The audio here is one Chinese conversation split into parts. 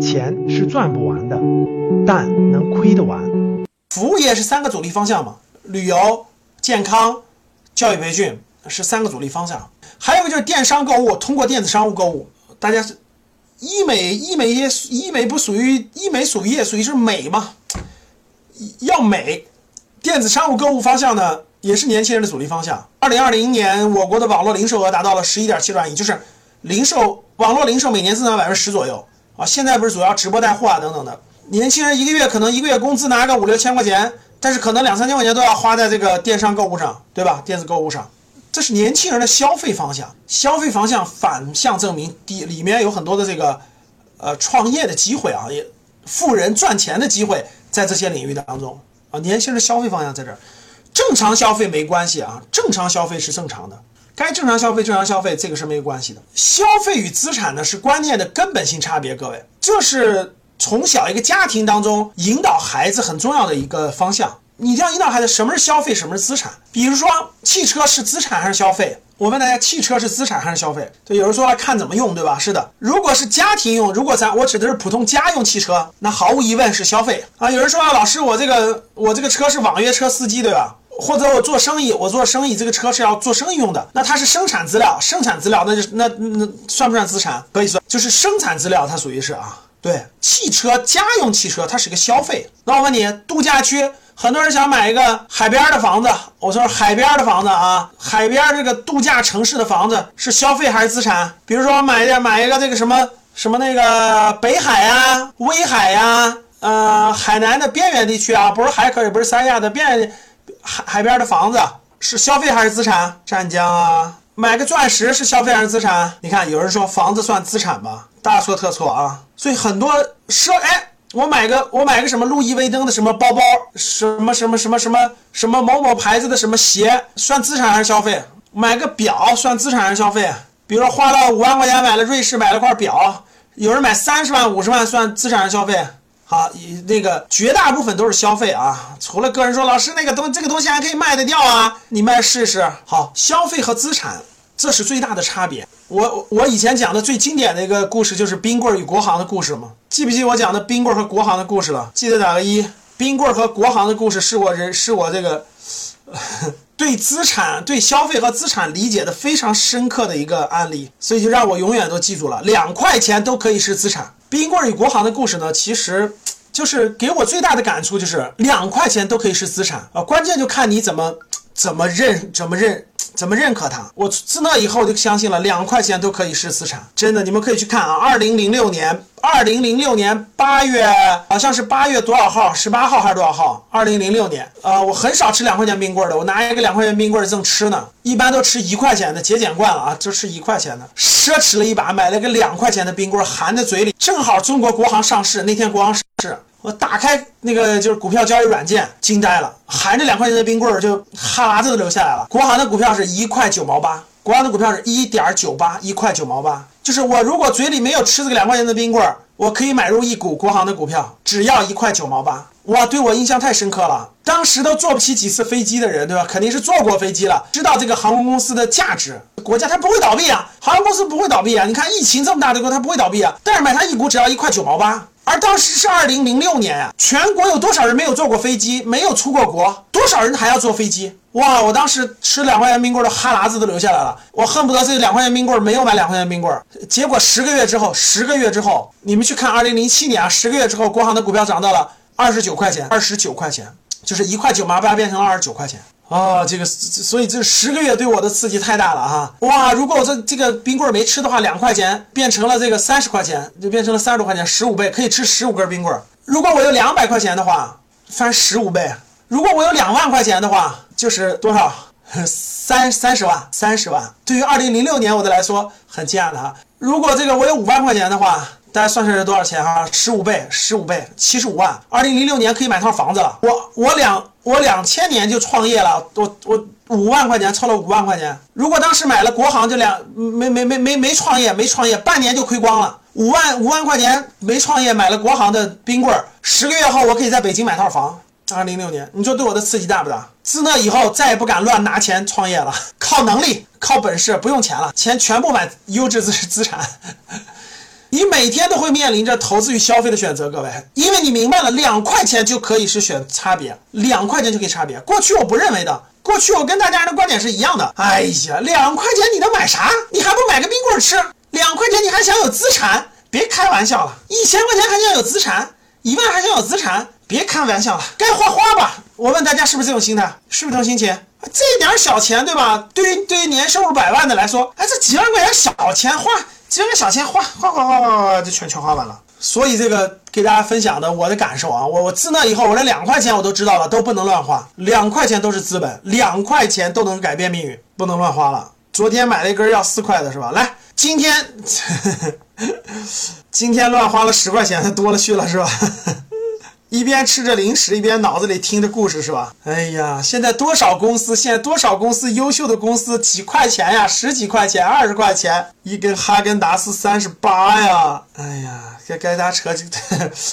钱是赚不完的，但能亏得完。服务业是三个主力方向嘛？旅游、健康、教育培训是三个主力方向。还有一个就是电商购物，通过电子商务购物。大家是医美，医美业，医美不属于医美属于业，属于是美嘛？要美，电子商务购物方向呢，也是年轻人的主力方向。二零二零年，我国的网络零售额达到了十一点七万亿，就是零售网络零售每年增长百分之十左右啊。现在不是主要直播带货啊等等的。年轻人一个月可能一个月工资拿个五六千块钱，但是可能两三千块钱都要花在这个电商购物上，对吧？电子购物上，这是年轻人的消费方向。消费方向反向证明，底里面有很多的这个呃创业的机会啊，也富人赚钱的机会在这些领域当中啊。年轻人的消费方向在这儿，正常消费没关系啊，正常消费是正常的，该正常消费正常消费这个是没有关系的。消费与资产呢是观念的根本性差别，各位，这是。从小一个家庭当中引导孩子很重要的一个方向，你这样引导孩子，什么是消费，什么是资产？比如说，汽车是资产还是消费？我问大家，汽车是资产还是消费？对，有人说看怎么用，对吧？是的，如果是家庭用，如果咱我指的是普通家用汽车，那毫无疑问是消费啊。有人说啊，老师，我这个我这个车是网约车司机，对吧？或者我做生意，我做生意这个车是要做生意用的，那它是生产资料，生产资料那就那那算不算资产？可以算，就是生产资料，它属于是啊。对，汽车家用汽车它是个消费。那我问你，度假区很多人想买一个海边的房子，我说海边的房子啊，海边这个度假城市的房子是消费还是资产？比如说买一买一个这个什么什么那个北海呀、威海呀，呃，海南的边缘地区啊，不是海口也不是三亚的边缘海海边的房子是消费还是资产？湛江啊。买个钻石是消费还是资产？你看，有人说房子算资产吧，大错特错啊！所以很多奢哎，我买个我买个什么路易威登的什么包包，什么什么什么什么什么某某牌子的什么鞋，算资产还是消费？买个表算资产还是消费？比如说花了五万块钱买了瑞士买了块表，有人买三十万五十万算资产还是消费？好，那个绝大部分都是消费啊，除了个人说老师那个东这个东西还可以卖得掉啊，你卖试试。好，消费和资产这是最大的差别。我我以前讲的最经典的一个故事就是冰棍与国行的故事嘛，记不记我讲的冰棍和国行的故事了？记得打个一。冰棍和国行的故事是我人是我这个对资产对消费和资产理解的非常深刻的一个案例，所以就让我永远都记住了，两块钱都可以是资产。冰棍与国航的故事呢，其实就是给我最大的感触，就是两块钱都可以是资产啊，关键就看你怎么怎么认怎么认怎么认可它。我自那以后就相信了，两块钱都可以是资产，真的，你们可以去看啊。二零零六年，二零零六年八月，好像是八月多少号，十八号还是多少号？二零零六年，呃，我很少吃两块钱冰棍的，我拿一个两块钱冰棍正吃呢，一般都吃一块钱的，节俭惯了啊，就吃一块钱的。奢侈了一把，买了个两块钱的冰棍，含在嘴里。正好中国国行上市那天，国行上市，我打开那个就是股票交易软件，惊呆了，含着两块钱的冰棍儿就哈喇子都流下来了。国行的股票是一块九毛八，国行的股票是一点九八，一块九毛八。就是我如果嘴里没有吃这个两块钱的冰棍儿，我可以买入一股国行的股票，只要一块九毛八。哇，对我印象太深刻了。当时都坐不起几次飞机的人，对吧？肯定是坐过飞机了，知道这个航空公司的价值。国家它不会倒闭啊，航空公司不会倒闭啊。你看疫情这么大的国，它不会倒闭啊。但是买它一股只要一块九毛八。而当时是二零零六年呀，全国有多少人没有坐过飞机，没有出过国？多少人还要坐飞机？哇！我当时吃两块钱冰棍的哈喇子都流下来了，我恨不得这两块钱冰棍没有买两块钱冰棍。结果十个月之后，十个月之后，你们去看二零零七年啊，十个月之后，国航的股票涨到了。二十九块钱，二十九块钱，就是一块九毛八变成了二十九块钱啊！这个，所以这十个月对我的刺激太大了哈！哇，如果我这这个冰棍没吃的话，两块钱变成了这个三十块钱，就变成了三十多块钱，十五倍可以吃十五根冰棍。如果我有两百块钱的话，翻十五倍；如果我有两万块钱的话，就是多少？三三十万，三十万。对于二零零六年我的来说很惊讶的哈。如果这个我有五万块钱的话。大家算算是多少钱哈？十五倍，十五倍，七十五万。二零零六年可以买套房子了。我我两我两千年就创业了，我我五万块钱凑了五万块钱。如果当时买了国行，就两没没没没没创业，没创业，半年就亏光了。五万五万块钱没创业，买了国行的冰棍儿，十个月后我可以在北京买套房。二零零六年，你说对我的刺激大不大？自那以后再也不敢乱拿钱创业了，靠能力，靠本事，不用钱了，钱全部买优质资资产。你每天都会面临着投资与消费的选择，各位，因为你明白了，两块钱就可以是选差别，两块钱就可以差别。过去我不认为的，过去我跟大家的观点是一样的。哎呀，两块钱你能买啥？你还不买个冰棍吃？两块钱你还想有资产？别开玩笑了，一千块钱还想有资产？一万还想有资产？别开玩笑了，该花花吧。我问大家是不是这种心态？是不是这种心情？这点小钱，对吧？对于对于年收入百万的来说，哎，这几万块钱小钱花，几万块小钱花花花花花花，就全全花完了。所以这个给大家分享的我的感受啊，我我自那以后，我连两块钱我都知道了，都不能乱花，两块钱都是资本，两块钱都能改变命运，不能乱花了。昨天买了一根要四块的是吧？来，今天今天乱花了十块钱，多了去了是吧？一边吃着零食，一边脑子里听着故事，是吧？哎呀，现在多少公司，现在多少公司，优秀的公司几块钱呀，十几块钱，二十块钱一根哈根达斯三十八呀！哎呀，该该大家扯几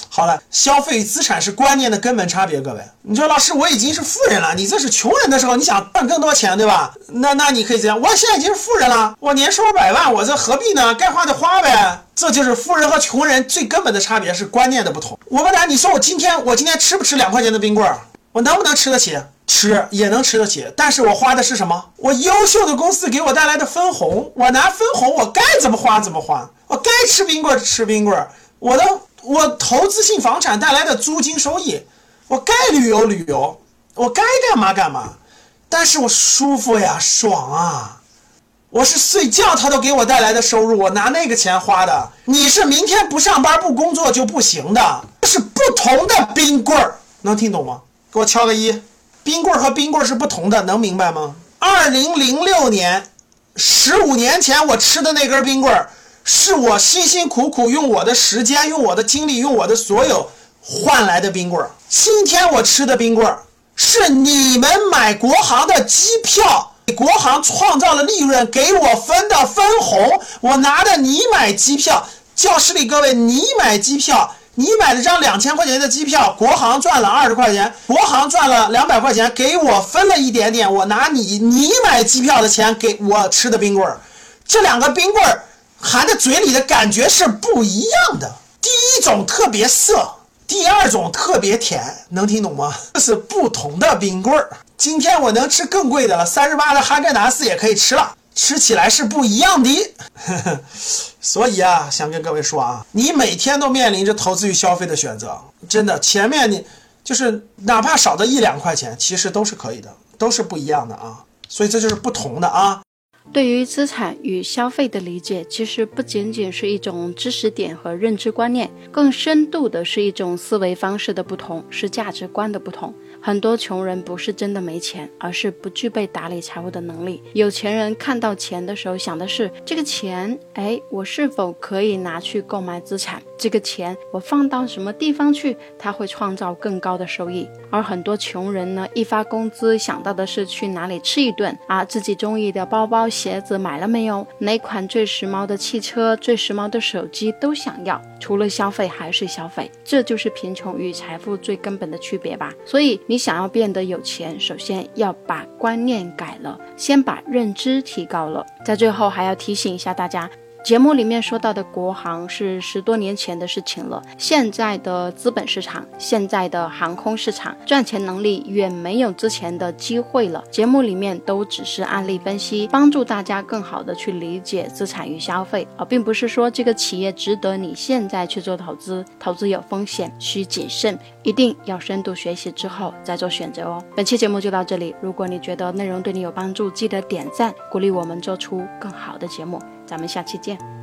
好了，消费资产是观念的根本差别，各位。你说老师，我已经是富人了，你这是穷人的时候，你想赚更多钱，对吧？那那你可以这样，我现在已经是富人了，我年收入百万，我这何必呢？该花的花呗。这就是富人和穷人最根本的差别，是观念的不同。我问大家，你说我今天我今天吃不吃两块钱的冰棍儿？我能不能吃得起？吃也能吃得起，但是我花的是什么？我优秀的公司给我带来的分红，我拿分红，我该怎么花怎么花。我该吃冰棍吃冰棍儿，我的我投资性房产带来的租金收益，我该旅游旅游，我该干嘛干嘛。但是我舒服呀，爽啊。我是睡觉，他都给我带来的收入，我拿那个钱花的。你是明天不上班不工作就不行的，是不同的冰棍儿，能听懂吗？给我敲个一。冰棍儿和冰棍儿是不同的，能明白吗？二零零六年，十五年前我吃的那根冰棍儿，是我辛辛苦苦用我的时间、用我的精力、用我的所有换来的冰棍儿。今天我吃的冰棍儿，是你们买国航的机票。国航创造了利润，给我分的分红，我拿的你买机票，教室里各位，你买机票，你买了张两千块钱的机票，国航赚了二十块钱，国航赚了两百块钱，给我分了一点点，我拿你你买机票的钱给我吃的冰棍儿，这两个冰棍儿含在嘴里的感觉是不一样的，第一种特别涩，第二种特别甜，能听懂吗？这 是不同的冰棍儿。今天我能吃更贵的了，三十八的哈根达斯也可以吃了，吃起来是不一样的。所以啊，想跟各位说啊，你每天都面临着投资与消费的选择，真的，前面你就是哪怕少的一两块钱，其实都是可以的，都是不一样的啊。所以这就是不同的啊。对于资产与消费的理解，其实不仅仅是一种知识点和认知观念，更深度的是一种思维方式的不同，是价值观的不同。很多穷人不是真的没钱，而是不具备打理财务的能力。有钱人看到钱的时候想的是这个钱，哎，我是否可以拿去购买资产？这个钱我放到什么地方去，它会创造更高的收益？而很多穷人呢，一发工资想到的是去哪里吃一顿啊，自己中意的包包、鞋子买了没有？哪款最时髦的汽车、最时髦的手机都想要。除了消费还是消费，这就是贫穷与财富最根本的区别吧。所以你想要变得有钱，首先要把观念改了，先把认知提高了。在最后还要提醒一下大家。节目里面说到的国航是十多年前的事情了，现在的资本市场，现在的航空市场赚钱能力远没有之前的机会了。节目里面都只是案例分析，帮助大家更好的去理解资产与消费，而并不是说这个企业值得你现在去做投资，投资有风险，需谨慎，一定要深度学习之后再做选择哦。本期节目就到这里，如果你觉得内容对你有帮助，记得点赞鼓励我们做出更好的节目。咱们下期见。